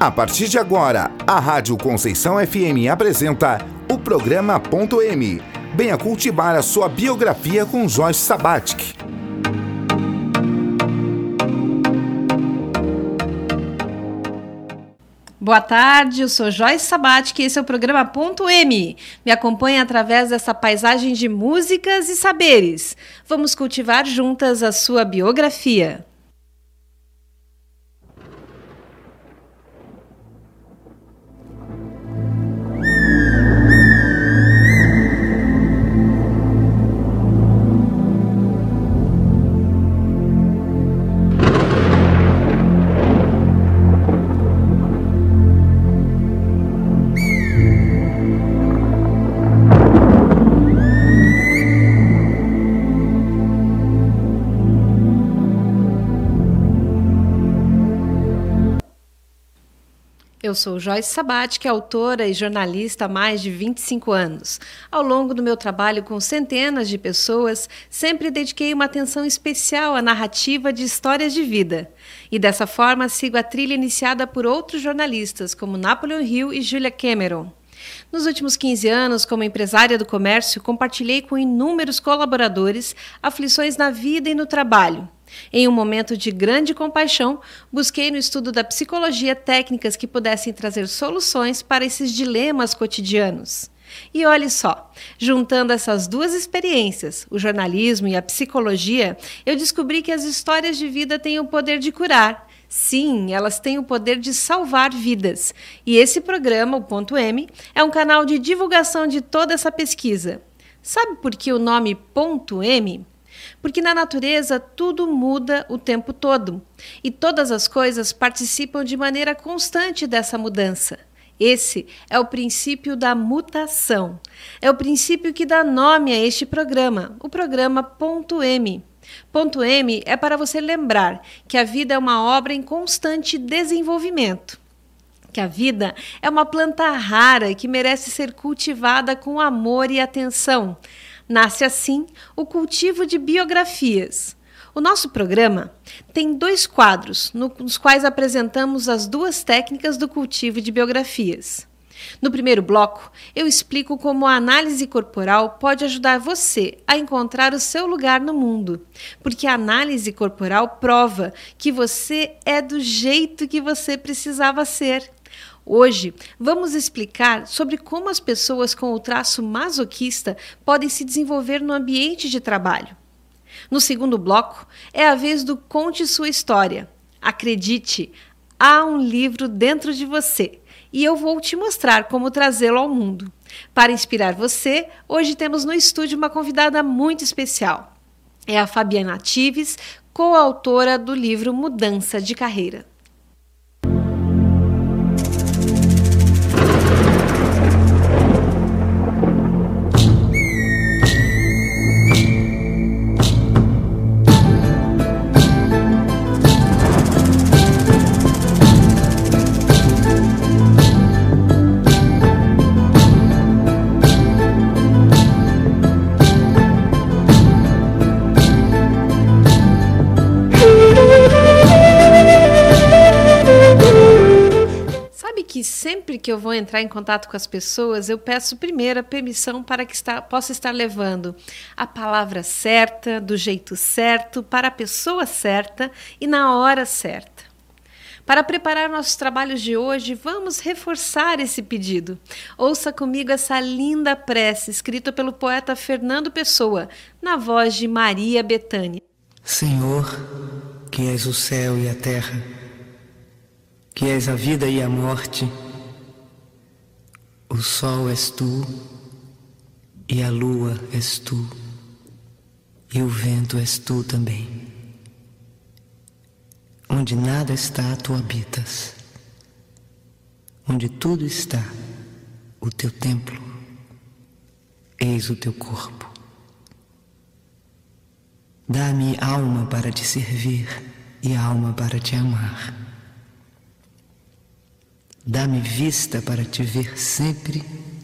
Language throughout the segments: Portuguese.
A partir de agora, a Rádio Conceição FM apresenta o programa Ponto M. Venha cultivar a sua biografia com Joyce Sabatic. Boa tarde, eu sou Joyce Sabatic e esse é o programa Ponto M. Me acompanhe através dessa paisagem de músicas e saberes. Vamos cultivar juntas a sua biografia. Eu sou Joyce Sabat, que é autora e jornalista há mais de 25 anos. Ao longo do meu trabalho com centenas de pessoas, sempre dediquei uma atenção especial à narrativa de histórias de vida. E dessa forma sigo a trilha iniciada por outros jornalistas, como Napoleon Hill e Julia Cameron. Nos últimos 15 anos, como empresária do comércio, compartilhei com inúmeros colaboradores aflições na vida e no trabalho em um momento de grande compaixão, busquei no estudo da psicologia técnicas que pudessem trazer soluções para esses dilemas cotidianos. E olhe só, juntando essas duas experiências, o jornalismo e a psicologia, eu descobri que as histórias de vida têm o poder de curar. Sim, elas têm o poder de salvar vidas. E esse programa, o Ponto M, é um canal de divulgação de toda essa pesquisa. Sabe por que o nome Ponto M? Porque na natureza tudo muda o tempo todo e todas as coisas participam de maneira constante dessa mudança. Esse é o princípio da mutação. É o princípio que dá nome a este programa, o programa Ponto M. Ponto M é para você lembrar que a vida é uma obra em constante desenvolvimento. Que a vida é uma planta rara que merece ser cultivada com amor e atenção. Nasce assim o cultivo de biografias. O nosso programa tem dois quadros, nos quais apresentamos as duas técnicas do cultivo de biografias. No primeiro bloco, eu explico como a análise corporal pode ajudar você a encontrar o seu lugar no mundo, porque a análise corporal prova que você é do jeito que você precisava ser. Hoje, vamos explicar sobre como as pessoas com o traço masoquista podem se desenvolver no ambiente de trabalho. No segundo bloco, é a vez do Conte Sua História. Acredite, há um livro dentro de você e eu vou te mostrar como trazê-lo ao mundo. Para inspirar você, hoje temos no estúdio uma convidada muito especial. É a Fabiana Tives, coautora do livro Mudança de Carreira. Que eu vou entrar em contato com as pessoas, eu peço primeiro a permissão para que está, possa estar levando a palavra certa, do jeito certo, para a pessoa certa e na hora certa. Para preparar nossos trabalhos de hoje, vamos reforçar esse pedido. Ouça comigo essa linda prece escrita pelo poeta Fernando Pessoa, na voz de Maria Bethânia. Senhor, que és o céu e a terra, que és a vida e a morte, o sol és tu, e a lua és tu, e o vento és tu também. Onde nada está, tu habitas. Onde tudo está, o teu templo, eis o teu corpo. Dá-me alma para te servir e alma para te amar. Dá-me vista para te ver sempre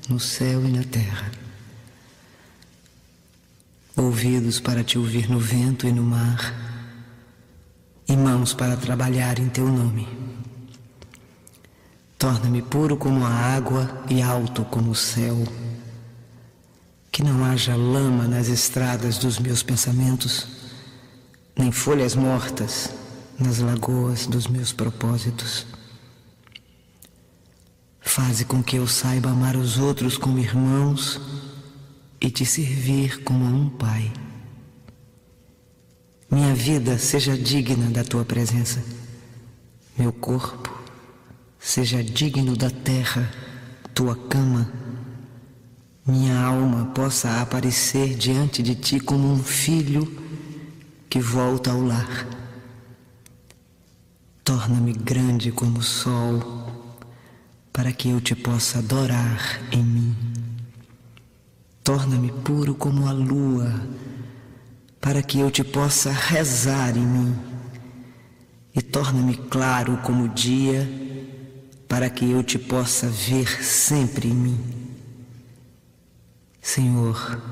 no céu e na terra. Ouvidos para te ouvir no vento e no mar. E mãos para trabalhar em teu nome. Torna-me puro como a água e alto como o céu. Que não haja lama nas estradas dos meus pensamentos, nem folhas mortas nas lagoas dos meus propósitos. Faze com que eu saiba amar os outros como irmãos e te servir como um pai. Minha vida seja digna da tua presença, meu corpo seja digno da terra, tua cama, minha alma possa aparecer diante de ti como um filho que volta ao lar. Torna-me grande como o sol para que eu te possa adorar em mim. Torna-me puro como a lua, para que eu te possa rezar em mim. E torna-me claro como o dia, para que eu te possa ver sempre em mim. Senhor,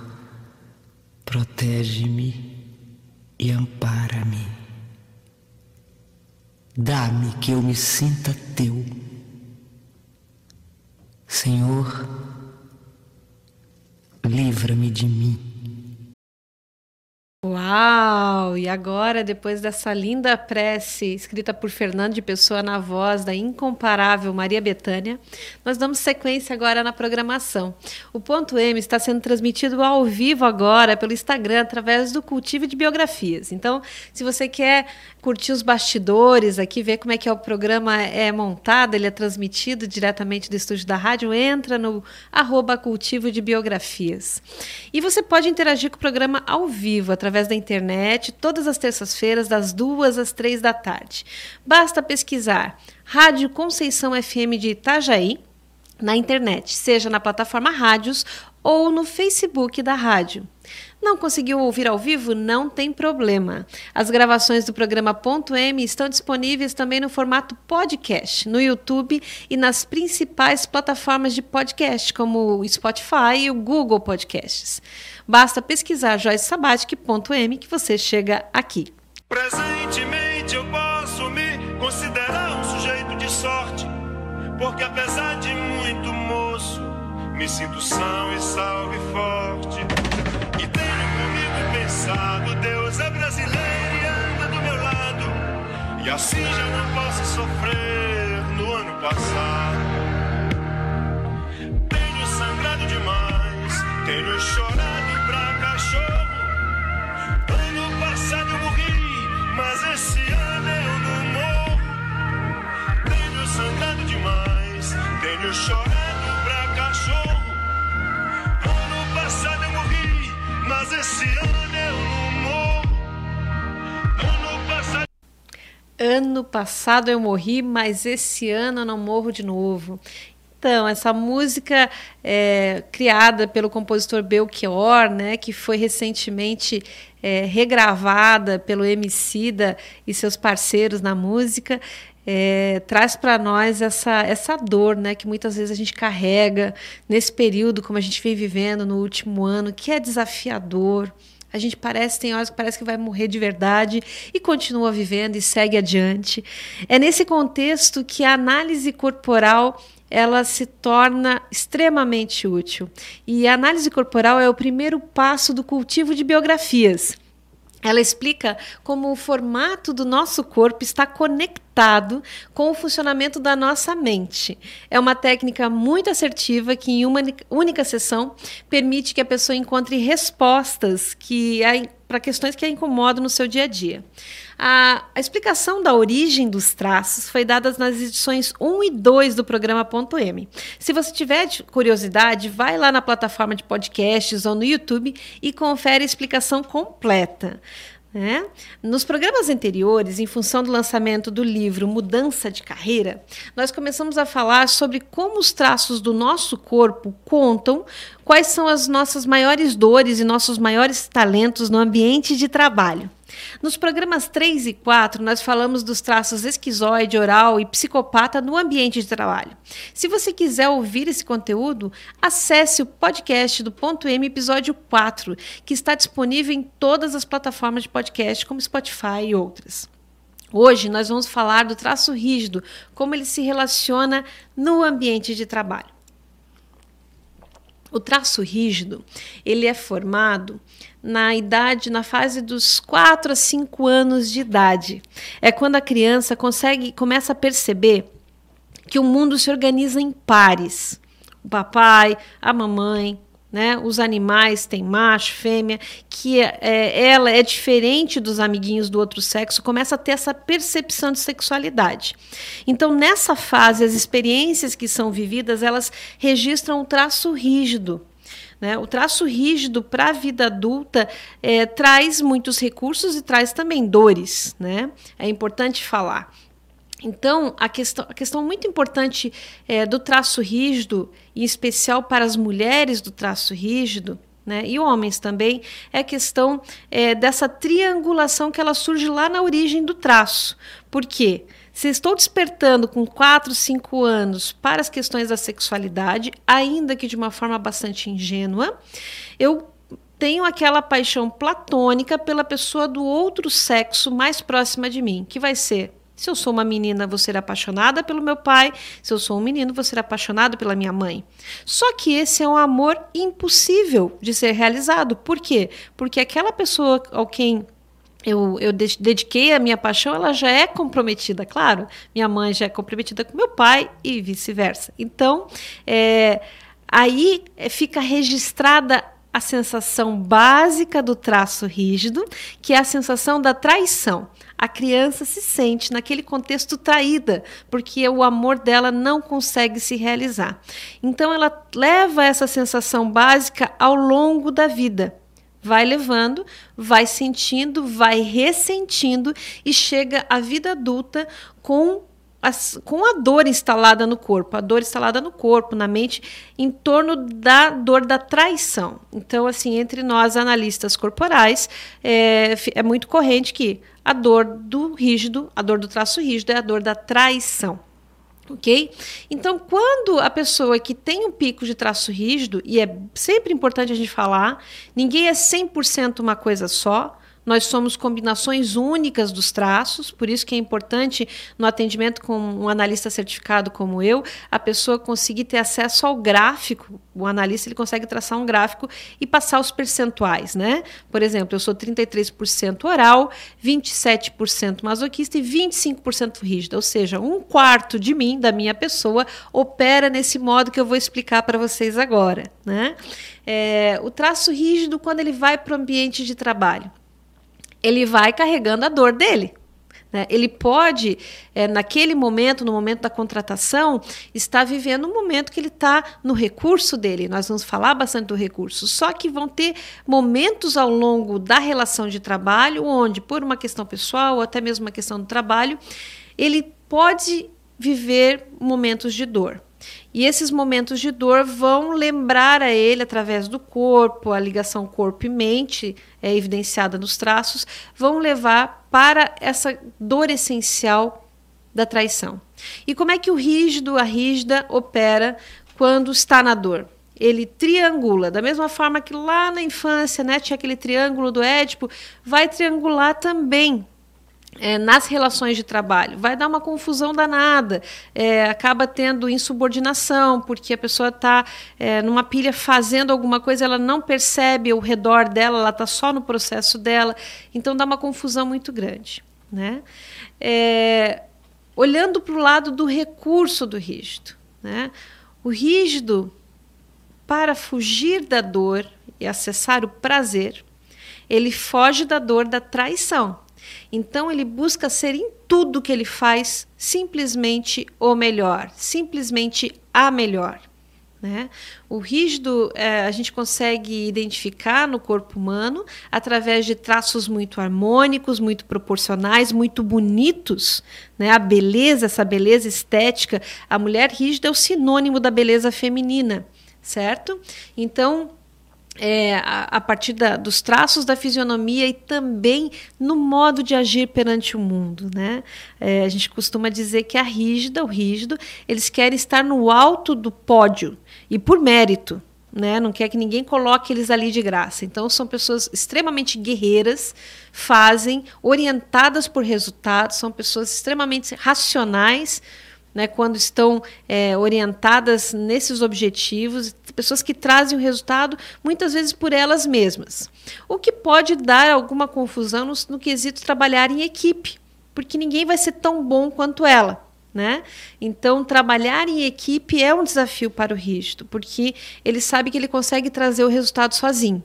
protege-me e ampara-me. Dá-me que eu me sinta teu. Senhor, livra-me de mim. Uau! E agora, depois dessa linda prece escrita por Fernando de Pessoa na voz da incomparável Maria Betânia, nós damos sequência agora na programação. O Ponto M está sendo transmitido ao vivo agora pelo Instagram através do Cultivo de Biografias. Então, se você quer curtir os bastidores aqui, ver como é que é o programa é montado, ele é transmitido diretamente do estúdio da rádio, entra no arroba Cultivo de Biografias. E você pode interagir com o programa ao vivo através da internet, todas as terças-feiras, das duas às três da tarde. Basta pesquisar Rádio Conceição FM de Itajaí na internet, seja na plataforma Rádios ou no Facebook da rádio. Não conseguiu ouvir ao vivo? Não tem problema. As gravações do programa Ponto M estão disponíveis também no formato podcast, no YouTube e nas principais plataformas de podcast, como o Spotify e o Google Podcasts. Basta pesquisar joycesabatic.m que você chega aqui. Presentemente eu posso me considerar um sujeito de sorte, porque apesar de muito moço, me sinto são e salve forte. Deus é brasileiro e anda do meu lado, e assim já não posso sofrer no ano passado. Tenho sangrado demais, tenho chorado passado eu morri, mas esse ano eu não morro. Tenho sangrado demais, tenho chorado pra cachorro. Ano passado eu morri, mas esse ano Ano passado eu morri, mas esse ano eu não morro de novo. Então, essa música é, criada pelo compositor Belchior, né, que foi recentemente é, regravada pelo Emicida e seus parceiros na música, é, traz para nós essa, essa dor né, que muitas vezes a gente carrega nesse período, como a gente vem vivendo no último ano, que é desafiador. A gente parece, tem horas que parece que vai morrer de verdade e continua vivendo e segue adiante. É nesse contexto que a análise corporal ela se torna extremamente útil. E a análise corporal é o primeiro passo do cultivo de biografias. Ela explica como o formato do nosso corpo está conectado com o funcionamento da nossa mente. É uma técnica muito assertiva que, em uma única sessão, permite que a pessoa encontre respostas que para questões que a incomodam no seu dia a dia. A, a, explicação da origem dos traços foi dada nas edições 1 e 2 do programa Ponto M. Se você tiver curiosidade, vai lá na plataforma de podcasts ou no YouTube e confere a explicação completa. Né? Nos programas anteriores, em função do lançamento do livro Mudança de Carreira, nós começamos a falar sobre como os traços do nosso corpo contam quais são as nossas maiores dores e nossos maiores talentos no ambiente de trabalho. Nos programas 3 e 4, nós falamos dos traços esquizoide, oral e psicopata no ambiente de trabalho. Se você quiser ouvir esse conteúdo, acesse o podcast do Ponto M, episódio 4, que está disponível em todas as plataformas de podcast, como Spotify e outras. Hoje nós vamos falar do traço rígido, como ele se relaciona no ambiente de trabalho. O traço rígido, ele é formado na idade, na fase dos 4 a 5 anos de idade. É quando a criança consegue começa a perceber que o mundo se organiza em pares. O papai, a mamãe, né? Os animais têm macho, fêmea, que é, é, ela é diferente dos amiguinhos do outro sexo, começa a ter essa percepção de sexualidade. Então, nessa fase, as experiências que são vividas, elas registram um traço rígido. Né? O traço rígido para a vida adulta é, traz muitos recursos e traz também dores. Né? É importante falar. Então, a questão, a questão muito importante é, do traço rígido, em especial para as mulheres do traço rígido, né, e homens também, é a questão é, dessa triangulação que ela surge lá na origem do traço. Por quê? Se estou despertando com 4, 5 anos para as questões da sexualidade, ainda que de uma forma bastante ingênua, eu tenho aquela paixão platônica pela pessoa do outro sexo mais próxima de mim, que vai ser se eu sou uma menina, vou ser apaixonada pelo meu pai. Se eu sou um menino, vou ser apaixonado pela minha mãe. Só que esse é um amor impossível de ser realizado. Por quê? Porque aquela pessoa ao quem eu, eu dediquei a minha paixão, ela já é comprometida, claro. Minha mãe já é comprometida com meu pai e vice-versa. Então, é, aí é, fica registrada a sensação básica do traço rígido, que é a sensação da traição a criança se sente naquele contexto traída, porque o amor dela não consegue se realizar. Então ela leva essa sensação básica ao longo da vida. Vai levando, vai sentindo, vai ressentindo e chega à vida adulta com as, com a dor instalada no corpo, a dor instalada no corpo, na mente, em torno da dor da traição. Então, assim, entre nós analistas corporais, é, é muito corrente que a dor do rígido, a dor do traço rígido é a dor da traição. Ok? Então, quando a pessoa que tem um pico de traço rígido, e é sempre importante a gente falar, ninguém é 100% uma coisa só, nós somos combinações únicas dos traços, por isso que é importante no atendimento com um analista certificado como eu, a pessoa conseguir ter acesso ao gráfico. O analista ele consegue traçar um gráfico e passar os percentuais, né? Por exemplo, eu sou 33% oral, 27% masoquista e 25% rígida, ou seja, um quarto de mim, da minha pessoa, opera nesse modo que eu vou explicar para vocês agora, né? É, o traço rígido quando ele vai para o ambiente de trabalho ele vai carregando a dor dele. Né? Ele pode, é, naquele momento, no momento da contratação, estar vivendo um momento que ele está no recurso dele. Nós vamos falar bastante do recurso. Só que vão ter momentos ao longo da relação de trabalho, onde, por uma questão pessoal ou até mesmo uma questão do trabalho, ele pode viver momentos de dor. E esses momentos de dor vão lembrar a ele, através do corpo, a ligação corpo e mente é evidenciada nos traços, vão levar para essa dor essencial da traição. E como é que o rígido, a rígida, opera quando está na dor? Ele triangula, da mesma forma que lá na infância né, tinha aquele triângulo do Édipo, vai triangular também é, nas relações de trabalho. Vai dar uma confusão danada, é, acaba tendo insubordinação, porque a pessoa está é, numa pilha fazendo alguma coisa, ela não percebe o redor dela, ela está só no processo dela, então dá uma confusão muito grande. Né? É, olhando para o lado do recurso do rígido. Né? O rígido, para fugir da dor e acessar o prazer, ele foge da dor da traição. Então ele busca ser em tudo que ele faz simplesmente o melhor, simplesmente a melhor. Né? O rígido é, a gente consegue identificar no corpo humano através de traços muito harmônicos, muito proporcionais, muito bonitos. Né? A beleza, essa beleza estética, a mulher rígida é o sinônimo da beleza feminina, certo? Então, é, a, a, partir da, dos traços da fisionomia e também no modo de agir perante o mundo. Né? É, a gente costuma dizer que a rígida, o rígido, eles querem estar no alto do pódio e por mérito. né? Não quer que ninguém coloque eles ali de graça. Então são pessoas extremamente guerreiras, fazem, orientadas por resultados, são pessoas extremamente racionais, né? Quando estão é, orientadas nesses objetivos, pessoas que trazem o resultado muitas vezes por elas mesmas. O que pode dar alguma confusão no, no quesito trabalhar em equipe, porque ninguém vai ser tão bom quanto ela. Né? Então, trabalhar em equipe é um desafio para o rígido, porque ele sabe que ele consegue trazer o resultado sozinho.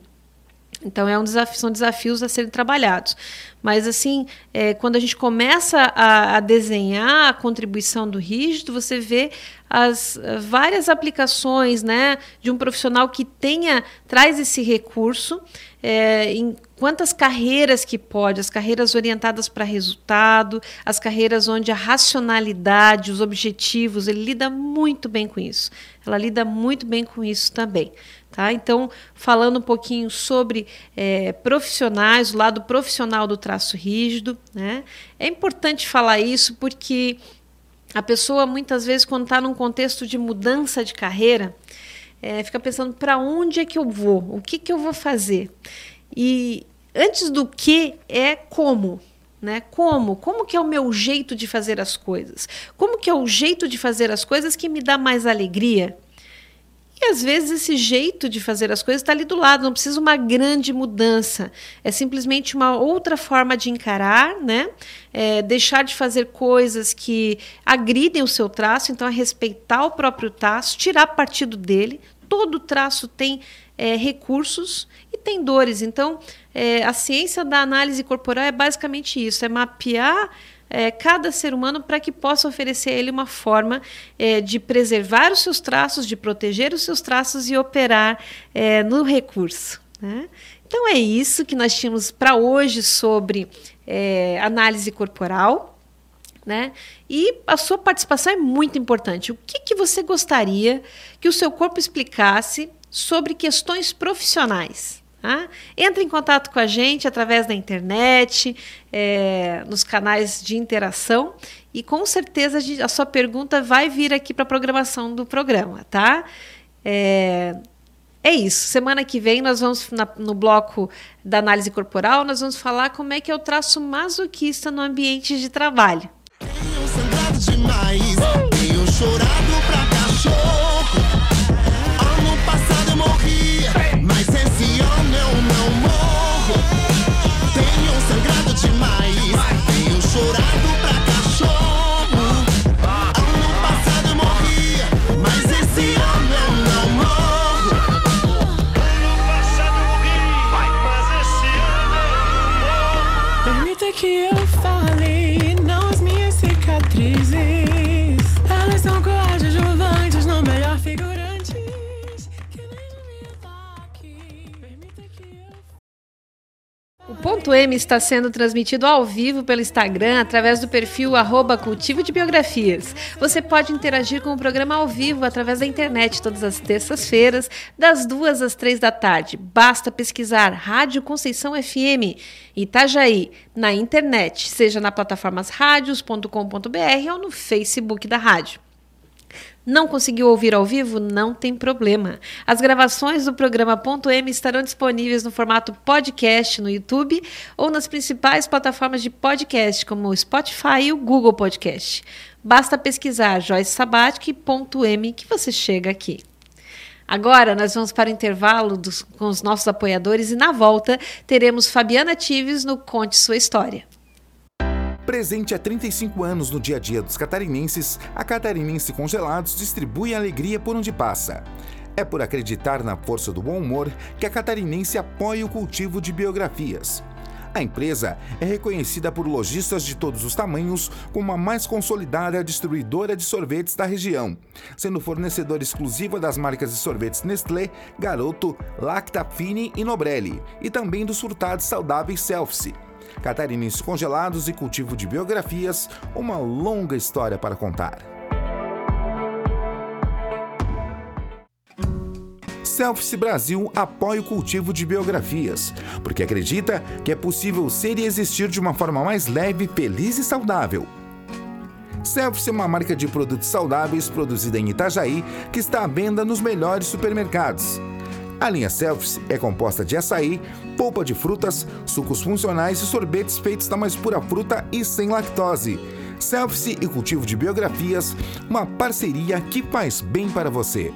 Então, é um desafio, são desafios a serem trabalhados. Mas, assim, é, quando a gente começa a, a, desenhar a contribuição do rígido, você vê as várias aplicações né, de um profissional que tenha, traz esse recurso, é, em quantas carreiras que pode, as carreiras orientadas para resultado, as carreiras onde a racionalidade, os objetivos, ele lida muito bem com isso. Ela lida muito bem com isso também. Tá? Então, falando um pouquinho sobre é, profissionais, o lado profissional do traço rígido, né? é importante falar isso porque a pessoa, muitas vezes, quando está num contexto de mudança de carreira, é, fica pensando para onde é que eu vou, o que, que eu vou fazer. E antes do que é como, né? Como? Como que é o meu jeito de fazer as coisas? Como que é o jeito de fazer as coisas que me dá mais alegria? E às vezes esse jeito de fazer as coisas está ali do lado, não precisa uma grande mudança. É simplesmente uma outra forma de encarar, né? É deixar de fazer coisas que agridem o seu traço, então é respeitar o próprio traço, tirar partido dele. Todo traço tem é, recursos e tem dores. Então, é, a ciência da análise corporal é basicamente isso: é mapear é, cada ser humano para que possa oferecer a ele uma forma é, de preservar os seus traços, de proteger os seus traços e operar é, no recurso. Né? Então é isso que nós tínhamos para hoje sobre é, análise corporal. Né? E a sua participação é muito importante. O que, que você gostaria que o seu corpo explicasse sobre questões profissionais? Tá? Entre em contato com a gente através da internet, é, nos canais de interação e com certeza a sua pergunta vai vir aqui para a programação do programa, tá? É, é isso. Semana que vem nós vamos na, no bloco da análise corporal, nós vamos falar como é que é o traço masoquista no ambiente de trabalho. Tenho sangrado demais, tenho chorado pra kill Ponto M está sendo transmitido ao vivo pelo Instagram através do perfil Cultivo de Biografias. Você pode interagir com o programa ao vivo através da internet todas as terças-feiras, das duas às três da tarde. Basta pesquisar Rádio Conceição FM Itajaí na internet, seja na plataformas radios.com.br ou no Facebook da rádio. Não conseguiu ouvir ao vivo? Não tem problema. As gravações do programa Ponto M estarão disponíveis no formato podcast no YouTube ou nas principais plataformas de podcast, como o Spotify e o Google Podcast. Basta pesquisar Joyce Sabatic ponto M que você chega aqui. Agora nós vamos para o intervalo dos, com os nossos apoiadores e na volta teremos Fabiana Tives no Conte Sua História. Presente há 35 anos no dia a dia dos catarinenses, a Catarinense Congelados distribui alegria por onde passa. É por acreditar na força do bom humor que a Catarinense apoia o cultivo de biografias. A empresa é reconhecida por lojistas de todos os tamanhos como a mais consolidada distribuidora de sorvetes da região, sendo fornecedora exclusiva das marcas de sorvetes Nestlé, Garoto, Lacta Fine e Nobrelli, e também dos furtados saudáveis Selfie catarinenses congelados e cultivo de biografias, uma longa história para contar. Selfies Brasil apoia o cultivo de biografias, porque acredita que é possível ser e existir de uma forma mais leve, feliz e saudável. Selfies é uma marca de produtos saudáveis produzida em Itajaí que está à venda nos melhores supermercados. A linha Selfies é composta de açaí, polpa de frutas, sucos funcionais e sorvetes feitos da mais pura fruta e sem lactose. Selfies e cultivo de biografias, uma parceria que faz bem para você.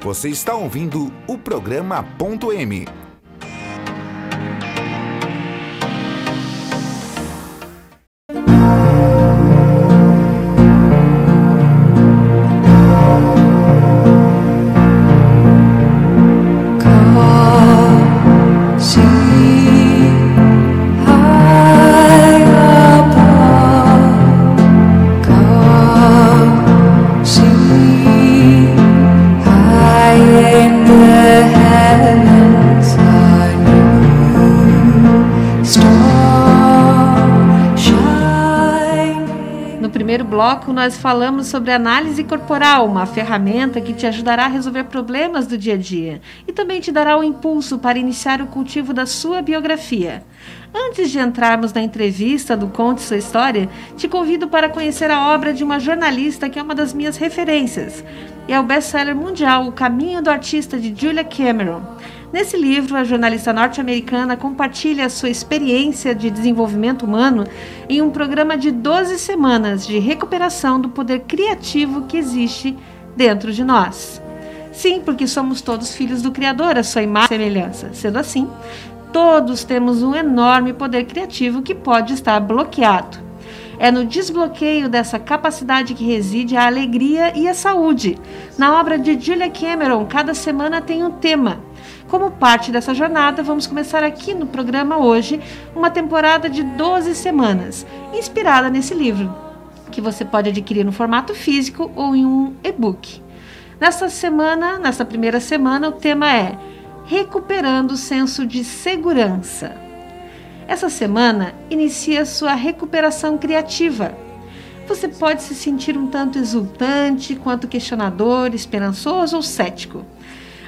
Você está ouvindo o programa Ponto M nós falamos sobre análise corporal, uma ferramenta que te ajudará a resolver problemas do dia a dia e também te dará o impulso para iniciar o cultivo da sua biografia. Antes de entrarmos na entrevista do Conte Sua História, te convido para conhecer a obra de uma jornalista que é uma das minhas referências. É o best-seller mundial O Caminho do Artista de Julia Cameron. Nesse livro, a jornalista norte-americana compartilha sua experiência de desenvolvimento humano em um programa de 12 semanas de recuperação do poder criativo que existe dentro de nós. Sim, porque somos todos filhos do Criador, a sua imagem e semelhança. Sendo assim, todos temos um enorme poder criativo que pode estar bloqueado. É no desbloqueio dessa capacidade que reside a alegria e a saúde. Na obra de Julia Cameron, cada semana tem um tema. Como parte dessa jornada, vamos começar aqui no programa hoje uma temporada de 12 semanas, inspirada nesse livro, que você pode adquirir no formato físico ou em um e-book. Nesta semana, nesta primeira semana, o tema é Recuperando o senso de segurança. Essa semana inicia sua recuperação criativa. Você pode se sentir um tanto exultante, quanto questionador, esperançoso ou cético.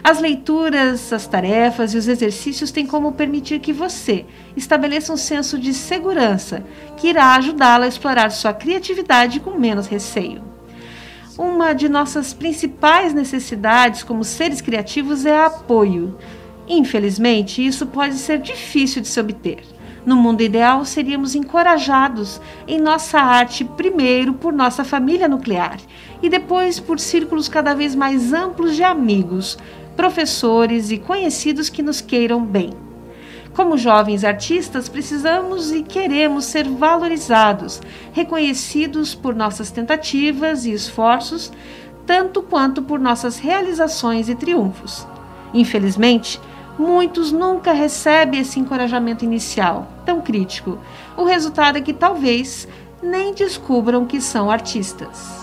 As leituras, as tarefas e os exercícios têm como permitir que você estabeleça um senso de segurança que irá ajudá-la a explorar sua criatividade com menos receio. Uma de nossas principais necessidades como seres criativos é apoio. Infelizmente, isso pode ser difícil de se obter. No mundo ideal, seríamos encorajados em nossa arte primeiro por nossa família nuclear e depois por círculos cada vez mais amplos de amigos, professores e conhecidos que nos queiram bem. Como jovens artistas, precisamos e queremos ser valorizados, reconhecidos por nossas tentativas e esforços, tanto quanto por nossas realizações e triunfos. Infelizmente, muitos nunca recebem esse encorajamento inicial, tão crítico. O resultado é que talvez nem descubram que são artistas.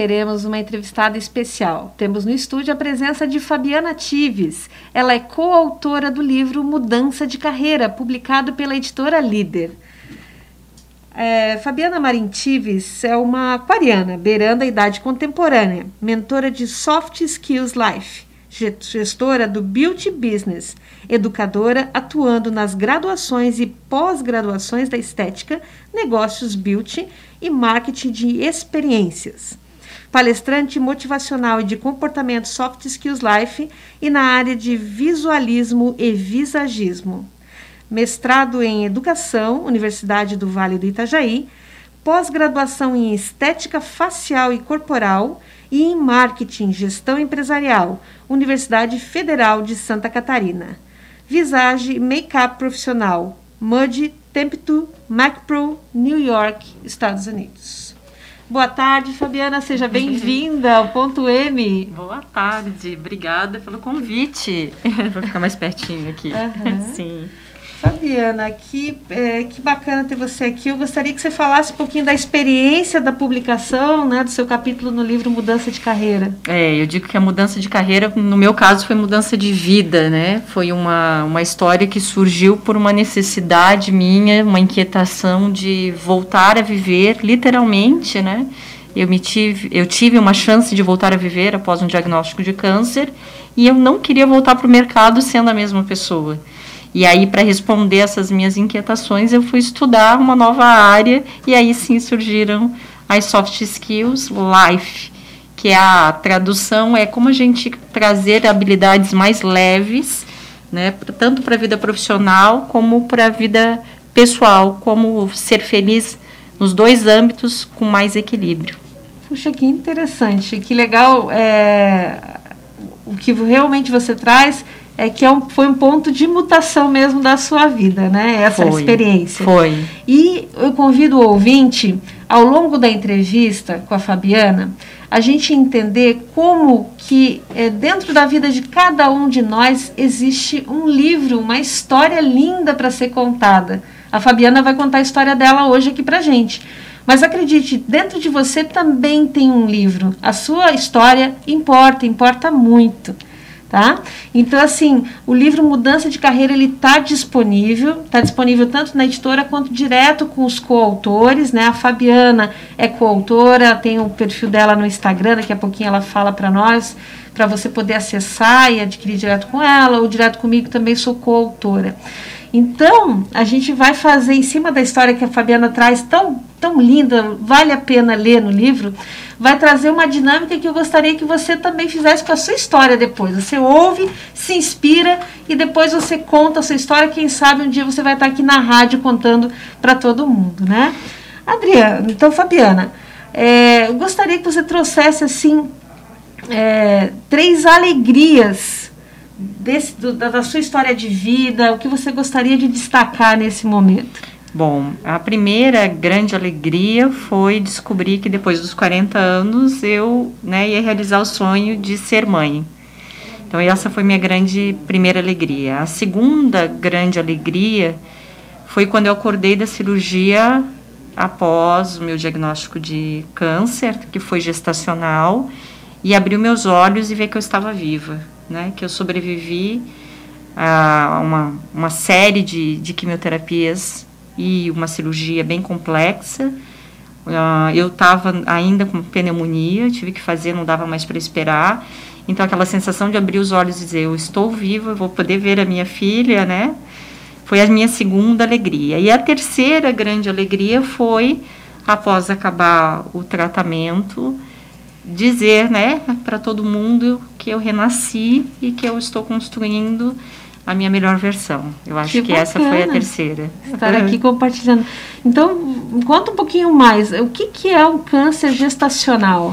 Teremos uma entrevistada especial. Temos no estúdio a presença de Fabiana Tives. Ela é coautora do livro Mudança de Carreira, publicado pela editora Líder. É, Fabiana Marim Tives é uma aquariana, beirando a idade contemporânea, mentora de Soft Skills Life, gestora do Beauty Business, educadora atuando nas graduações e pós-graduações da estética, negócios beauty e marketing de experiências palestrante motivacional e de comportamento Soft Skills Life e na área de visualismo e visagismo. Mestrado em Educação, Universidade do Vale do Itajaí, pós-graduação em Estética Facial e Corporal e em Marketing Gestão Empresarial, Universidade Federal de Santa Catarina. Visage Makeup Profissional, MUD Temptu, MacPro, New York, Estados Unidos. Boa tarde, Fabiana, seja bem-vinda ao Ponto M. Boa tarde, obrigada pelo convite. Vou ficar mais pertinho aqui. Uhum. Sim. Fabiana, que, é, que bacana ter você aqui. Eu gostaria que você falasse um pouquinho da experiência da publicação, né, do seu capítulo no livro Mudança de Carreira. É, eu digo que a mudança de carreira, no meu caso, foi mudança de vida, né? Foi uma, uma história que surgiu por uma necessidade minha, uma inquietação de voltar a viver, literalmente, né? Eu, me tive, eu tive uma chance de voltar a viver após um diagnóstico de câncer e eu não queria voltar para o mercado sendo a mesma pessoa. E aí, para responder essas minhas inquietações, eu fui estudar uma nova área e aí sim surgiram as soft skills life, que é a tradução é como a gente trazer habilidades mais leves, né, tanto para a vida profissional como para a vida pessoal, como ser feliz nos dois âmbitos com mais equilíbrio. Puxa, que interessante, que legal é, o que realmente você traz é que é um, foi um ponto de mutação mesmo da sua vida, né? Essa foi, experiência. Foi. E eu convido o ouvinte, ao longo da entrevista com a Fabiana, a gente entender como que é, dentro da vida de cada um de nós existe um livro, uma história linda para ser contada. A Fabiana vai contar a história dela hoje aqui para gente. Mas acredite, dentro de você também tem um livro. A sua história importa, importa muito tá? Então, assim, o livro Mudança de Carreira, ele está disponível, está disponível tanto na editora quanto direto com os coautores, né? A Fabiana é coautora, tem o perfil dela no Instagram, daqui a pouquinho ela fala para nós, para você poder acessar e adquirir direto com ela, ou direto comigo também sou coautora. Então, a gente vai fazer em cima da história que a Fabiana traz, tão, tão linda, vale a pena ler no livro, vai trazer uma dinâmica que eu gostaria que você também fizesse com a sua história depois. Você ouve, se inspira e depois você conta a sua história. Quem sabe um dia você vai estar aqui na rádio contando para todo mundo, né? Adriana, então, Fabiana, é, eu gostaria que você trouxesse assim é, três alegrias desse, do, da sua história de vida, o que você gostaria de destacar nesse momento? Bom, a primeira grande alegria foi descobrir que depois dos 40 anos eu né, ia realizar o sonho de ser mãe. Então, essa foi minha grande primeira alegria. A segunda grande alegria foi quando eu acordei da cirurgia após o meu diagnóstico de câncer, que foi gestacional, e abri meus olhos e ver que eu estava viva né, que eu sobrevivi a uma, uma série de, de quimioterapias e uma cirurgia bem complexa. Uh, eu estava ainda com pneumonia, tive que fazer, não dava mais para esperar. Então, aquela sensação de abrir os olhos e dizer: Eu estou viva, eu vou poder ver a minha filha, né? Foi a minha segunda alegria. E a terceira grande alegria foi, após acabar o tratamento, dizer, né, para todo mundo que eu renasci e que eu estou construindo a minha melhor versão. Eu acho que, que essa foi a terceira. Estar aqui compartilhando. Então, conta um pouquinho mais. O que, que é um câncer gestacional?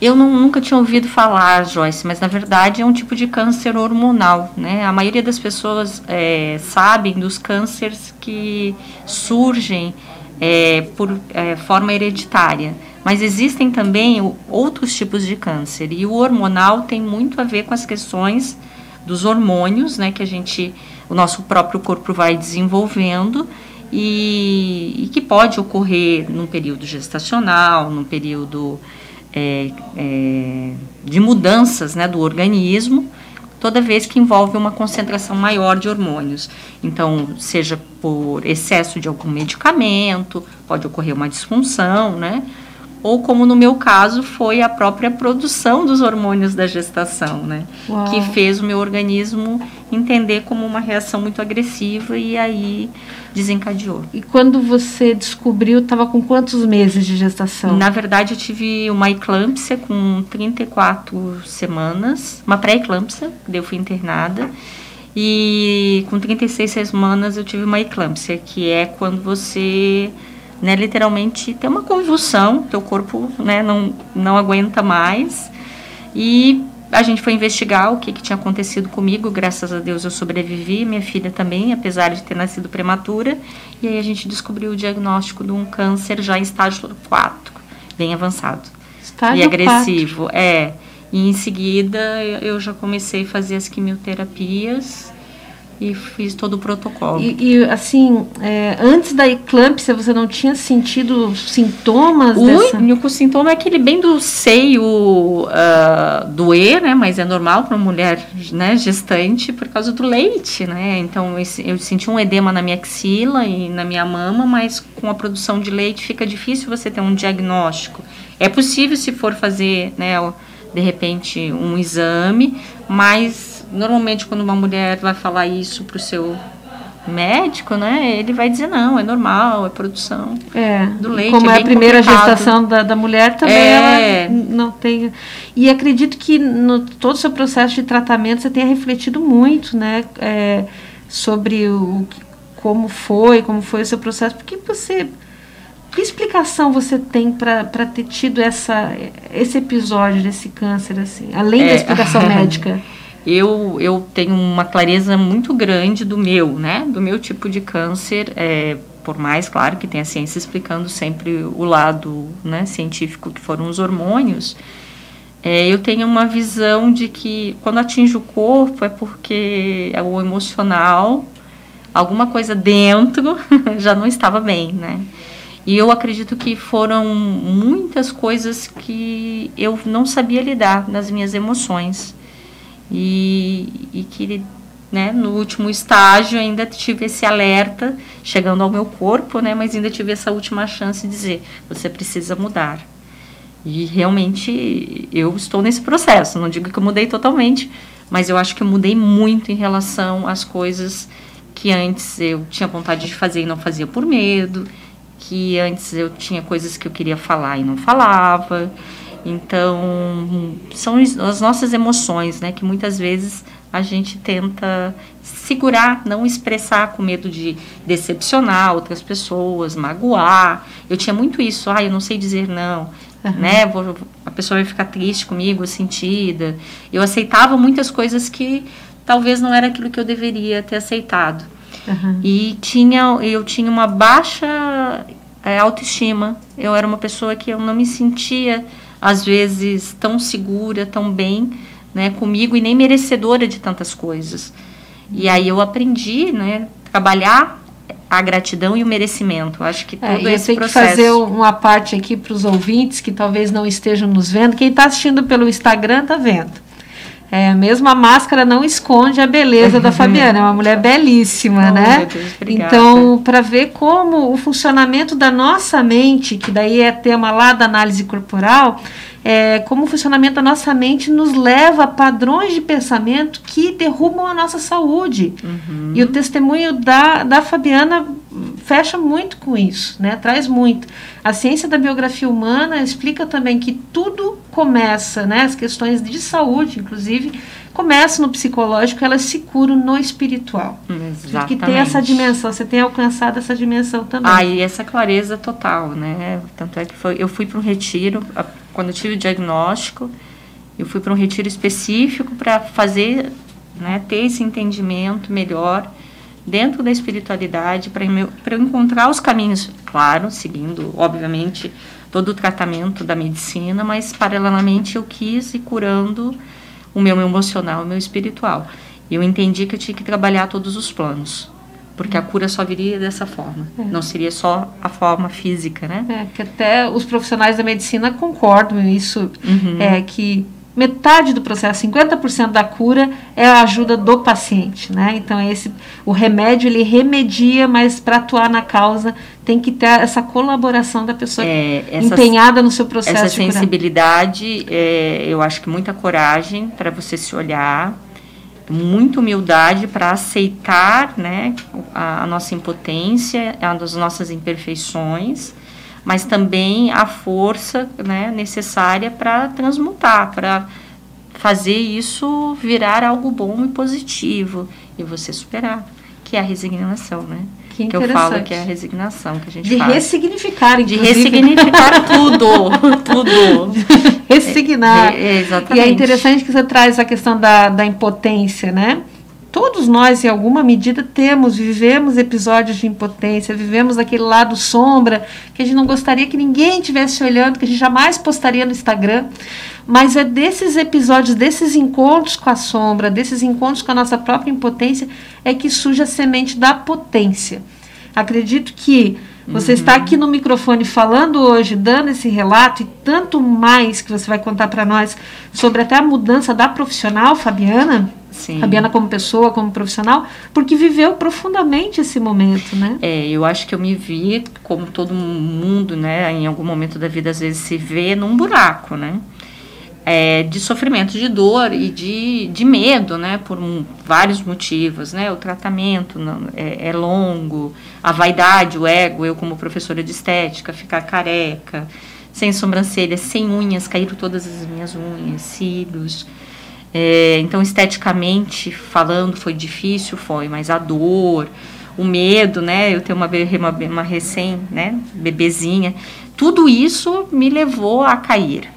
Eu não, nunca tinha ouvido falar, Joyce, mas na verdade é um tipo de câncer hormonal, né? A maioria das pessoas é, sabem dos cânceres que surgem é, por é, forma hereditária. Mas existem também outros tipos de câncer e o hormonal tem muito a ver com as questões dos hormônios, né, que a gente, o nosso próprio corpo vai desenvolvendo e, e que pode ocorrer num período gestacional, num período é, é, de mudanças, né, do organismo, toda vez que envolve uma concentração maior de hormônios. Então, seja por excesso de algum medicamento, pode ocorrer uma disfunção, né? Ou como no meu caso foi a própria produção dos hormônios da gestação, né? Uau. Que fez o meu organismo entender como uma reação muito agressiva e aí desencadeou. E quando você descobriu, estava com quantos meses de gestação? Na verdade, eu tive uma eclâmpsia com 34 semanas, uma pré-eclâmpsia, eu fui internada. E com 36 semanas eu tive uma eclâmpsia, que é quando você né, literalmente tem uma convulsão, teu corpo né, não, não aguenta mais. E a gente foi investigar o que, que tinha acontecido comigo, graças a Deus eu sobrevivi, minha filha também, apesar de ter nascido prematura. E aí a gente descobriu o diagnóstico de um câncer já em estágio 4, bem avançado. Estágio e agressivo, 4. é. E em seguida eu já comecei a fazer as quimioterapias e fiz todo o protocolo. E, e assim, é, antes da eclâmpsia, você não tinha sentido sintomas? O dessa... único sintoma é aquele bem do seio uh, doer, né? Mas é normal para uma mulher né, gestante por causa do leite, né? Então eu, eu senti um edema na minha axila e na minha mama, mas com a produção de leite fica difícil você ter um diagnóstico. É possível se for fazer, né? De repente um exame, mas normalmente quando uma mulher vai falar isso para o seu médico, né, ele vai dizer não, é normal, é produção é, do leite. Como é, é a primeira complicado. gestação da, da mulher também, É. ela não tem. E acredito que no todo o seu processo de tratamento você tenha refletido muito, né, é, sobre o como foi, como foi o seu processo, porque você que explicação você tem para ter tido essa, esse episódio desse câncer, assim, além da É. explicação médica? Eu, eu tenho uma clareza muito grande do meu, né? Do meu tipo de câncer, é, por mais, claro, que tem a ciência explicando sempre o lado né, científico que foram os hormônios, é, eu tenho uma visão de que quando atinge o corpo é porque é o emocional, alguma coisa dentro já não estava bem, né? E eu acredito que foram muitas coisas que eu não sabia lidar nas minhas emoções e, e que né, no último estágio ainda tive esse alerta chegando ao meu corpo, né, mas ainda tive essa última chance de dizer você precisa mudar. E realmente eu estou nesse processo. Não digo que eu mudei totalmente, mas eu acho que eu mudei muito em relação às coisas que antes eu tinha vontade de fazer e não fazia por medo, que antes eu tinha coisas que eu queria falar e não falava. Então, são as as nossas emoções, né, que muitas vezes a gente tenta segurar, não expressar com medo de decepcionar outras pessoas, magoar. Eu tinha muito isso, ah, eu não sei dizer não, né? Vou, a pessoa vai ficar triste comigo, sentida. Eu aceitava muitas coisas que talvez não era aquilo que eu deveria ter aceitado. Aham. E tinha, eu tinha uma baixa é, autoestima. Eu era uma pessoa que eu não me sentia, às vezes, tão segura, tão bem né, comigo e nem merecedora de tantas coisas. E aí eu aprendi, né, trabalhar a gratidão e o merecimento. Acho que É, todo e eu esse tenho que processo. fazer uma parte aqui para os ouvintes que talvez não estejam nos vendo. Quem está assistindo pelo Instagram está vendo. É, mesmo a máscara não esconde a beleza da Fabiana, é uma mulher belíssima, Oh, né? Deus, então, para ver como o funcionamento da nossa mente, que daí é tema lá da análise corporal, é, como o funcionamento da nossa mente nos leva a padrões de pensamento que derrubam a nossa saúde. Uhum. E o testemunho da, da Fabiana fecha muito com isso, né? Traz muito. A ciência da biografia humana explica também que tudo começa, né? As questões de saúde, inclusive, começam no psicológico, elas se curam no espiritual. Que tem essa Exatamente. dimensão, você tem alcançado essa dimensão também. Ah, e essa clareza total, né? Tanto é que foi, eu fui para um retiro, a- quando eu tive o diagnóstico, eu fui para um retiro específico para fazer, né, ter esse entendimento melhor dentro da espiritualidade, para eu encontrar os caminhos, claro, seguindo, obviamente, todo o tratamento da medicina, mas paralelamente eu quis ir curando o meu emocional e o meu espiritual. E eu entendi que eu tinha que trabalhar todos os planos, porque a cura só viria dessa forma, não seria só a forma física, né? É, que até os profissionais da medicina concordam isso, Uhum. é que metade do processo, 50% da cura é a ajuda do paciente, né? Então esse o remédio ele remedia, mas para atuar na causa tem que ter essa colaboração da pessoa É, essa- empenhada no seu processo Essa sensibilidade, é, eu acho que muita coragem para você se olhar, muita humildade para aceitar né, a, a nossa impotência, as nossas imperfeições, mas também a força né, necessária para transmutar, para fazer isso virar algo bom e positivo e você superar, que é a resignação, né? Que eu falo que é a resignação que a gente De faz. ressignificar, De inclusive. ressignificar tudo, tudo. Ressignar. É, é, E exatamente. é interessante que você traz a questão da, da impotência, né? Todos nós, em alguma medida, temos, vivemos episódios de impotência, vivemos aquele lado sombra que a gente não gostaria que ninguém estivesse olhando, que a gente jamais postaria no Instagram. Mas é desses episódios, desses encontros com a sombra, desses encontros com a nossa própria impotência, é que surge a semente da potência. Acredito que você uhum. está aqui no microfone falando hoje, dando esse relato e tanto mais que você vai contar para nós sobre até a mudança da profissional, Fabiana. Sim. Fabiana como pessoa, como profissional, porque viveu profundamente esse momento, né? É, eu acho que eu me vi, como todo mundo, né, em algum momento da vida às vezes se vê num buraco, né? É, de sofrimento, de dor e de, de medo, né, por um, vários motivos, né, o tratamento não, é, é, longo, a vaidade, o ego, eu como professora de estética, ficar careca, sem sobrancelhas, sem unhas, caíram todas as minhas unhas, cílios, é, então esteticamente falando foi difícil, foi, mas a dor, o medo, né, eu tenho uma, uma, uma recém, né, bebezinha, tudo isso me levou a cair,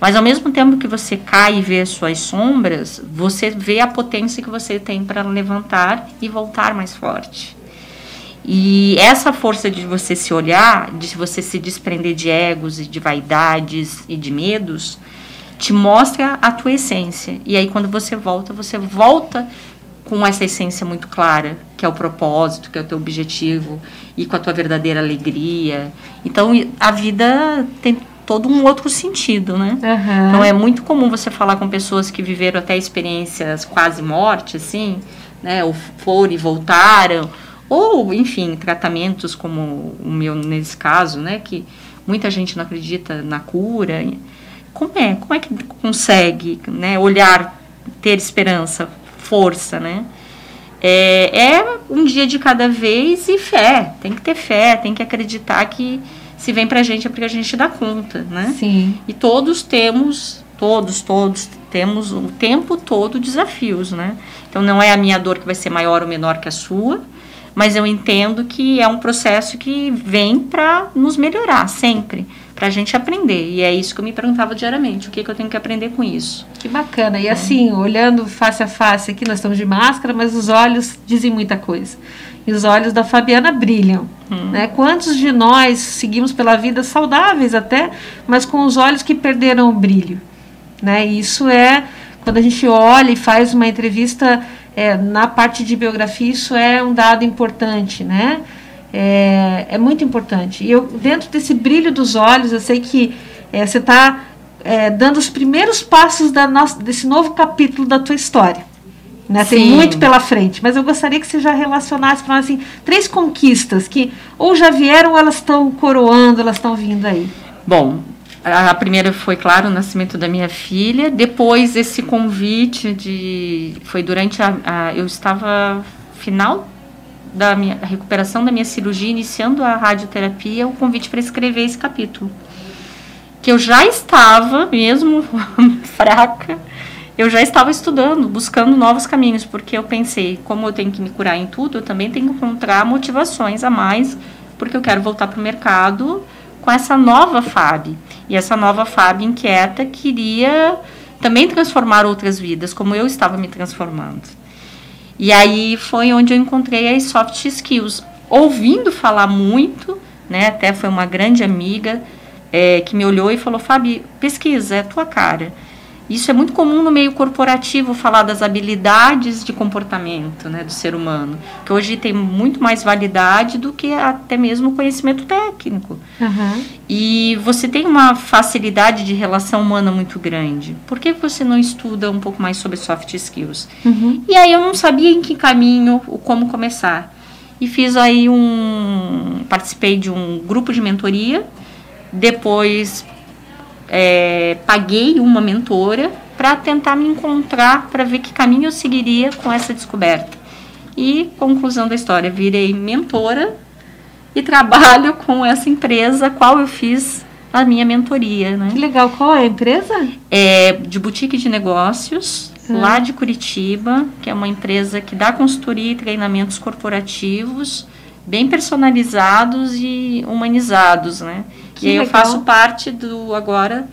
mas ao mesmo tempo que você cai e vê as suas sombras, você vê a potência que você tem para levantar e voltar mais forte. E essa força de você se olhar, de você se desprender de egos e de vaidades e de medos, te mostra a tua essência. E aí quando você volta, você volta com essa essência muito clara, que é o propósito, que é o teu objetivo, e com a tua verdadeira alegria. Então a vida tem todo um outro sentido, né? Uhum. Então é muito comum você falar com pessoas que viveram até experiências quase morte, assim, né? Ou foram e voltaram, ou enfim, tratamentos como o meu nesse caso, né? Que muita gente não acredita na cura. Como é? Como é que consegue, né? Olhar, ter esperança, força, né? É, é um dia de cada vez e fé. Tem que ter fé, tem que acreditar que se vem para a gente é porque a gente dá conta, né? Sim. E todos temos, todos, todos temos o tempo todo desafios, né? Então não é a minha dor que vai ser maior ou menor que a sua, mas eu entendo que é um processo que vem para nos melhorar sempre, para a gente aprender. E é isso que eu me perguntava diariamente, o que, que eu tenho que aprender com isso. Que bacana. E assim, olhando face a face aqui, nós estamos de máscara, mas os olhos dizem muita coisa e os olhos da Fabiana brilham. Hum. Né? Quantos de nós seguimos pela vida saudáveis até, mas com os olhos que perderam o brilho? Né? E isso é, quando a gente olha e faz uma entrevista é, na parte de biografia, isso é um dado importante, né? É, é muito importante. E eu, dentro desse brilho dos olhos, eu sei que é, você está é, dando os primeiros passos da nossa, desse novo capítulo da tua história. Né? Tem muito pela frente, mas eu gostaria que você já relacionasse para nós assim, três conquistas que ou já vieram ou elas estão coroando, elas estão vindo aí. Bom, a primeira foi, claro, o nascimento da minha filha. Depois, esse convite de. Foi durante a. a eu estava final da minha da recuperação da minha cirurgia, iniciando a radioterapia, o convite para escrever esse capítulo. Que eu já estava, mesmo fraca, eu já estava estudando, buscando novos caminhos, porque eu pensei, como eu tenho que me curar em tudo, eu também tenho que encontrar motivações a mais, porque eu quero voltar para o mercado com essa nova FAB. E essa nova FAB inquieta queria também transformar outras vidas, como eu estava me transformando. E aí foi onde eu encontrei as soft skills, ouvindo falar muito, né? Até foi uma grande amiga é, que me olhou e falou: Fabi, pesquisa, é tua cara. Isso é muito comum no meio corporativo falar das habilidades de comportamento né, do ser humano, que hoje tem muito mais validade do que até mesmo conhecimento técnico. Uhum. E você tem uma facilidade de relação humana muito grande. Por que você não estuda um pouco mais sobre soft skills? Uhum. E aí eu não sabia em que caminho, como começar. E fiz aí um. participei de um grupo de mentoria. Depois é, paguei uma mentora para tentar me encontrar, para ver que caminho eu seguiria com essa descoberta. E, conclusão da história, virei mentora e trabalho com essa empresa, qual eu fiz a minha mentoria. Né? Que legal, qual é a empresa? É de boutique de negócios, hum. lá de Curitiba, que é uma empresa que dá consultoria e treinamentos corporativos, bem personalizados e humanizados, né? Que e legal. eu faço parte do agora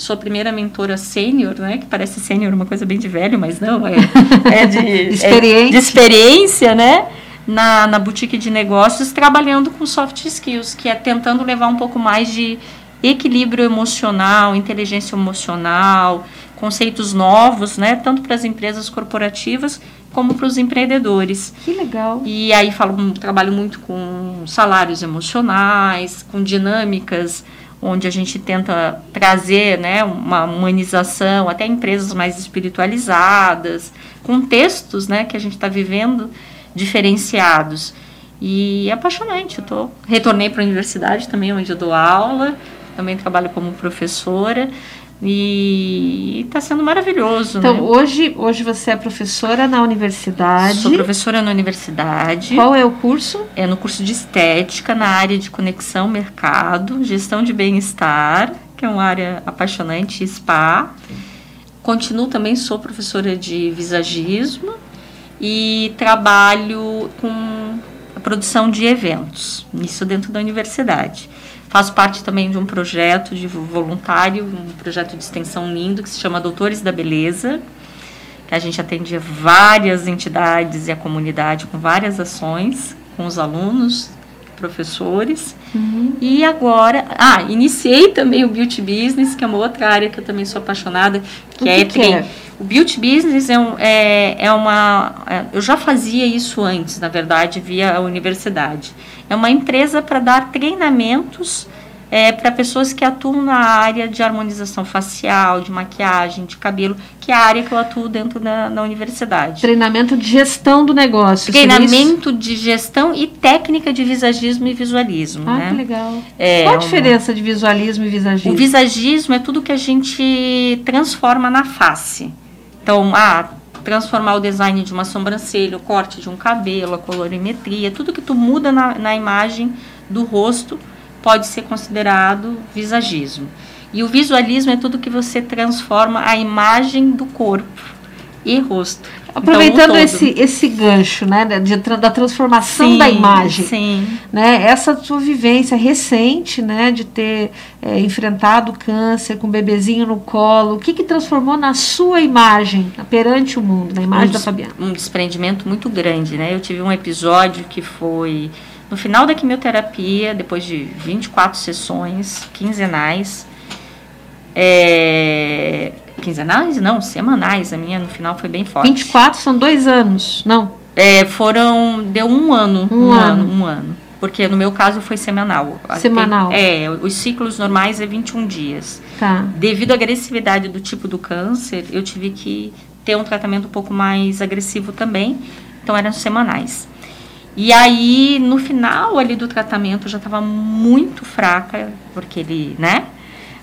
Sou a primeira mentora sênior, né? Que parece sênior uma coisa bem de velho, mas não, é, é de, experiência. É de experiência, né? Na, na boutique de negócios, trabalhando com soft skills, que é tentando levar um pouco mais de equilíbrio emocional, inteligência emocional, conceitos novos, né? Tanto para as empresas corporativas como para os empreendedores. Que legal. E aí falo, trabalho muito com salários emocionais, com dinâmicas onde a gente tenta trazer né, uma humanização, até empresas mais espiritualizadas, contextos né, que a gente está vivendo diferenciados. E é apaixonante. Eu tô, retornei para a universidade também, onde eu dou aula, também trabalho como professora. E está sendo maravilhoso. Então, né? hoje, hoje você é professora na universidade. Sou professora na universidade. Qual é o curso? É no curso de estética, na área de conexão mercado, gestão de bem-estar, que é uma área apaixonante, spa. Continuo também, sou professora de visagismo e trabalho com a produção de eventos, isso dentro da universidade. Faço parte também de um projeto de voluntário, um projeto de extensão lindo que se chama Doutores da Beleza, que a gente atende várias entidades e a comunidade com várias ações com os alunos, professores. Uhum. E agora, ah, iniciei também o Beauty Business, que é uma outra área que eu também sou apaixonada, que, o é, que é o Beauty Business é, um, é, é uma. É, eu já fazia isso antes, na verdade, via a universidade. É uma empresa para dar treinamentos é, para pessoas que atuam na área de harmonização facial, de maquiagem, de cabelo, que é a área que eu atuo dentro da, da universidade. Treinamento de gestão do negócio. Treinamento de gestão e técnica de visagismo e visualismo. Ah, né? que legal. É, Qual a diferença de visualismo e visagismo? O visagismo é tudo que a gente transforma na face. Então, ah, transformar o design de uma sobrancelha, o corte de um cabelo, a colorimetria, tudo que tu muda na, na imagem do rosto pode ser considerado visagismo. E o visualismo é tudo que você transforma a imagem do corpo e rosto. Aproveitando então, um esse, esse gancho, né, de, da transformação sim, da imagem, sim. né, essa sua vivência recente, né, de ter é, enfrentado câncer com um bebezinho no colo, o que que transformou na sua imagem perante o mundo, na imagem um, da Fabiana? Um desprendimento muito grande, né? Eu tive um episódio que foi no final da quimioterapia, depois de 24 sessões quinzenais, é, quinzenais? Não, semanais. A minha no final foi bem forte. 24 são dois anos, não? É, foram. Deu um ano. Um, um ano. ano. Um ano. Porque no meu caso foi semanal. Semanal. é, os ciclos normais é 21 dias. Tá. Devido à agressividade do tipo do câncer, eu tive que ter um tratamento um pouco mais agressivo também. Então eram semanais. E aí, no final ali do tratamento, já estava muito fraca, porque ele, né,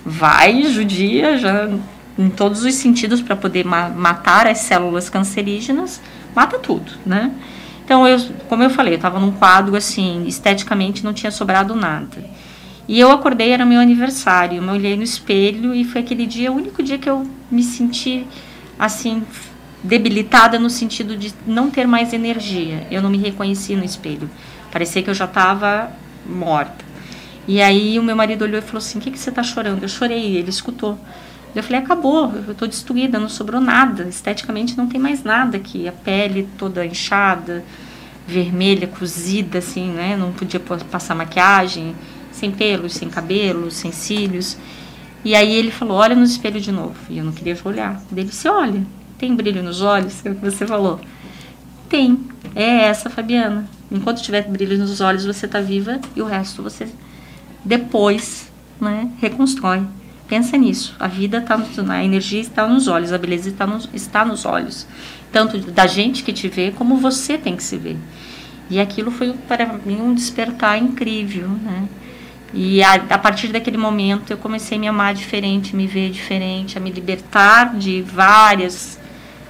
vai, judia, já em todos os sentidos para poder ma matar as células cancerígenas, mata tudo, né? Então, eu, como eu falei, eu estava num quadro assim, esteticamente não tinha sobrado nada. E eu acordei, era meu aniversário, eu olhei no espelho e foi aquele dia, o único dia que eu me senti assim debilitada no sentido de não ter mais energia. Eu não me reconheci no espelho. Parecia que eu já estava morta. E aí o meu marido olhou e falou assim: "O que que você está chorando?" Eu chorei, ele escutou. Eu falei: "Acabou, eu estou destruída, não sobrou nada. Esteticamente não tem mais nada aqui. A pele toda inchada, vermelha, cozida assim, né? Não podia passar maquiagem, sem pelos, sem cabelo, sem cílios." E aí ele falou: "Olha no espelho de novo." E eu não queria olhar. Ele disse: "Olha, tem brilho nos olhos? É o que você falou. Tem. É essa, Fabiana. Enquanto tiver brilho nos olhos, você está viva e o resto você depois né, reconstrói. Pensa nisso. A vida está a energia está nos olhos, a beleza está nos, está nos olhos. Tanto da gente que te vê, como você tem que se ver. E aquilo foi para mim um despertar incrível, né? E a, a, partir daquele momento eu comecei a me amar diferente, me ver diferente, a me libertar de várias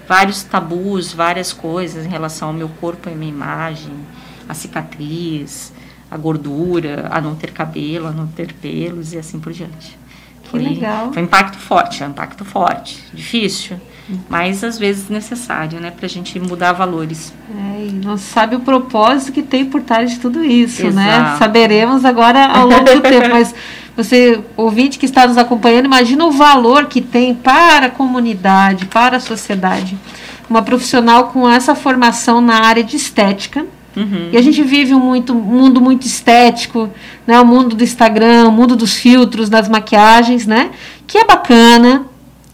vários tabus, várias coisas em relação ao meu corpo e minha imagem, a cicatriz, a gordura, a não ter cabelo, a não ter pelos e assim por diante. Foi, que legal. Foi um impacto forte, é um impacto forte, difícil, mas às vezes necessário, né, para a gente mudar valores. É, e não sabe o propósito que tem por trás de tudo isso, né? Exato. né? Saberemos agora ao longo do tempo, mas você, ouvinte que está nos acompanhando, imagina o valor que tem para a comunidade, para a sociedade. Uma profissional com essa formação na área de estética. Uhum. E a gente vive um, muito, um mundo muito estético, né? o mundo do Instagram, o mundo dos filtros, das maquiagens, né? que é bacana,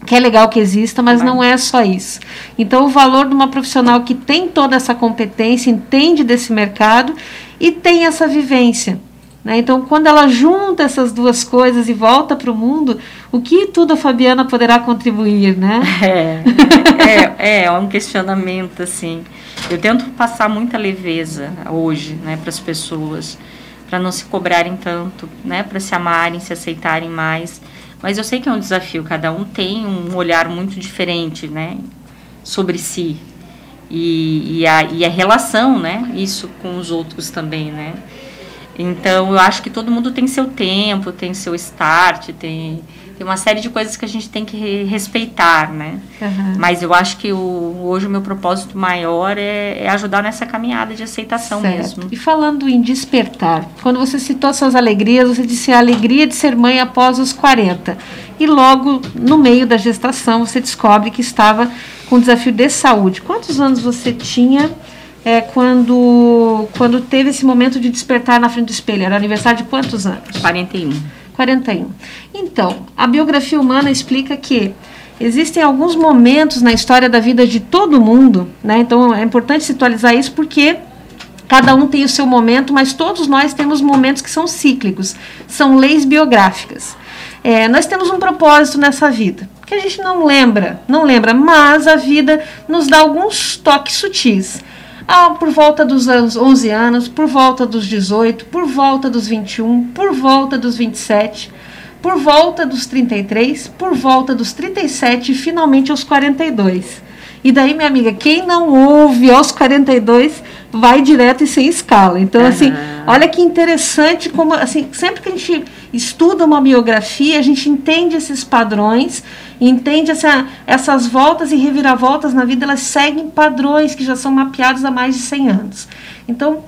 que é legal que exista, mas não é só isso. Então, o valor de uma profissional que tem toda essa competência, entende desse mercado e tem essa vivência. Né? Então, quando ela junta essas duas coisas e volta para o mundo, o que tudo a Fabiana poderá contribuir, né? É, é, é um questionamento, assim. Eu tento passar muita leveza hoje né, para as pessoas, para não se cobrarem tanto, né, para se amarem, se aceitarem mais mas eu sei que é um desafio, cada um tem um olhar muito diferente, né, sobre si. E, e, a, e a relação, né, isso com os outros também, né. Então, eu acho que todo mundo tem seu tempo, tem seu start, tem tem uma série de coisas que a gente tem que respeitar, né? Uhum. Mas eu acho que o, hoje o meu propósito maior é, é ajudar nessa caminhada de aceitação certo. mesmo. E falando em despertar, quando você citou suas alegrias, você disse a alegria de ser mãe após os 40. E logo no meio da gestação você descobre que estava com desafio de saúde. Quantos anos você tinha? É, quando, quando teve esse momento de despertar na frente do espelho? Era aniversário de quantos anos? 41. 41. Então, a biografia humana explica que existem alguns momentos na história da vida de todo mundo, né? Então é importante situalizar isso porque cada um tem o seu momento, mas todos nós temos momentos que são cíclicos, são leis biográficas. É, nós temos um propósito nessa vida que a gente não lembra, não lembra, mas a vida nos dá alguns toques sutis ah, por volta dos 11 anos, por volta dos 18, por volta dos 21, por volta dos 27, por volta dos 33, por volta dos 37 e finalmente aos 42. E daí, minha amiga, quem não ouve aos 42 vai direto e sem escala. Então, uhum. assim, olha que interessante como, assim, sempre que a gente estuda uma biografia, a gente entende esses padrões entende essa, essas voltas e reviravoltas na vida, elas seguem padrões que já são mapeados há mais de 100 anos. Então,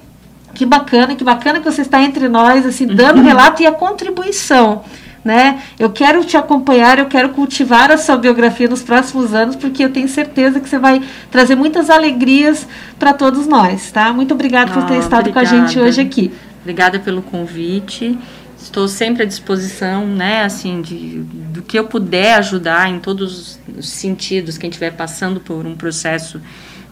que bacana, que bacana que você está entre nós, assim, dando relato e a contribuição. Né? Eu quero te acompanhar, eu quero cultivar a sua biografia nos próximos anos, porque eu tenho certeza que você vai trazer muitas alegrias para todos nós, tá? Muito obrigada por ter ah, estado obrigada. com a gente hoje aqui. Obrigada pelo convite. Estou sempre à disposição, né, assim, de, do que eu puder ajudar em todos os sentidos, quem estiver passando por um processo,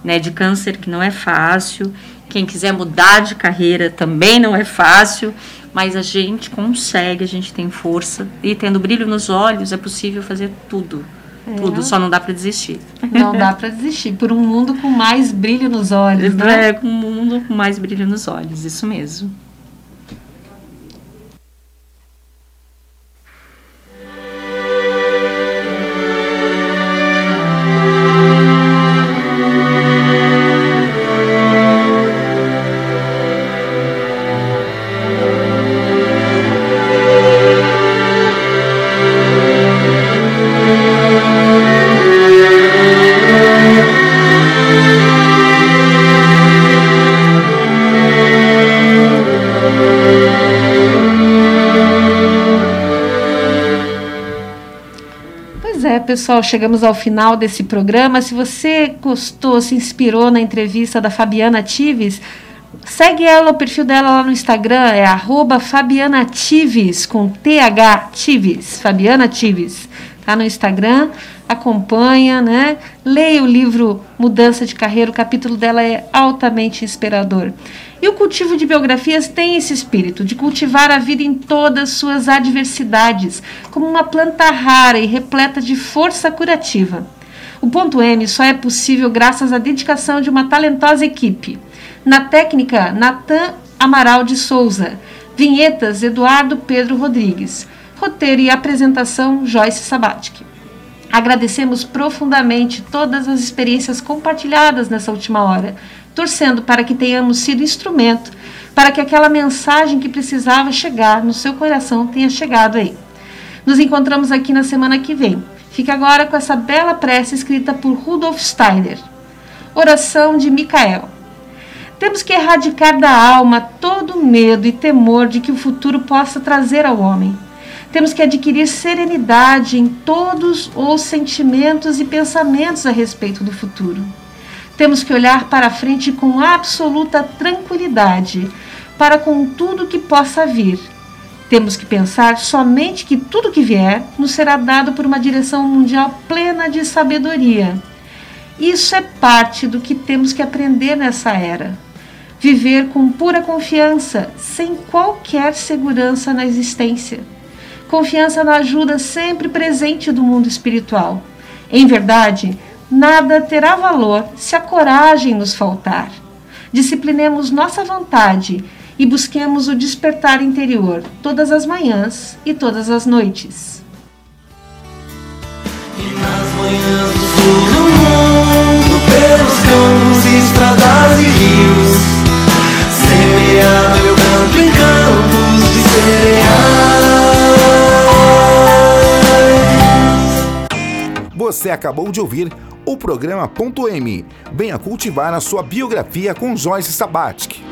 né, de câncer que não é fácil, quem quiser mudar de carreira também não é fácil, mas a gente consegue, a gente tem força e tendo brilho nos olhos é possível fazer tudo. É. Tudo, só não dá para desistir. Não dá para desistir. Por um mundo com mais brilho nos olhos, né? É, com um mundo com mais brilho nos olhos, isso mesmo. Pessoal, chegamos ao final desse programa. Se você gostou, se inspirou na entrevista da Fabiana Tives, segue ela, o perfil dela lá no Instagram é arroba Fabiana Tives, com TH Tives, Fabiana Tives. Tá no Instagram, acompanha, né? Leia o livro Mudança de Carreira, o capítulo dela é altamente inspirador. E o cultivo de biografias tem esse espírito de cultivar a vida em todas suas adversidades, como uma planta rara e repleta de força curativa. O ponto M só é possível graças à dedicação de uma talentosa equipe. Na técnica, Natan Amaral de Souza. Vinhetas, Eduardo Pedro Rodrigues. Roteiro e apresentação, Joyce Sabatic. Agradecemos profundamente todas as experiências compartilhadas nessa última hora torcendo para que tenhamos sido instrumento para que aquela mensagem que precisava chegar no seu coração tenha chegado aí. Nos encontramos aqui na semana que vem. Fique agora com essa bela prece escrita por Rudolf Steiner. Oração de Micael. Temos que erradicar da alma todo medo e temor de que o futuro possa trazer ao homem. Temos que adquirir serenidade em todos os sentimentos e pensamentos a respeito do futuro. Temos que olhar para frente com absoluta tranquilidade, para com tudo que possa vir. Temos que pensar somente que tudo que vier nos será dado por uma direção mundial plena de sabedoria. Isso é parte do que temos que aprender nessa era. Viver com pura confiança, sem qualquer segurança na existência. Confiança na ajuda sempre presente do mundo espiritual. Em verdade, nada terá valor se a coragem nos faltar. Disciplinemos nossa vontade e busquemos o despertar interior todas as manhãs e todas as noites. E nas manhãs do mundo, pelos campos, estradas e rios, Você acabou de ouvir o programa Ponto M. Venha cultivar a sua biografia com Joyce Sabatic.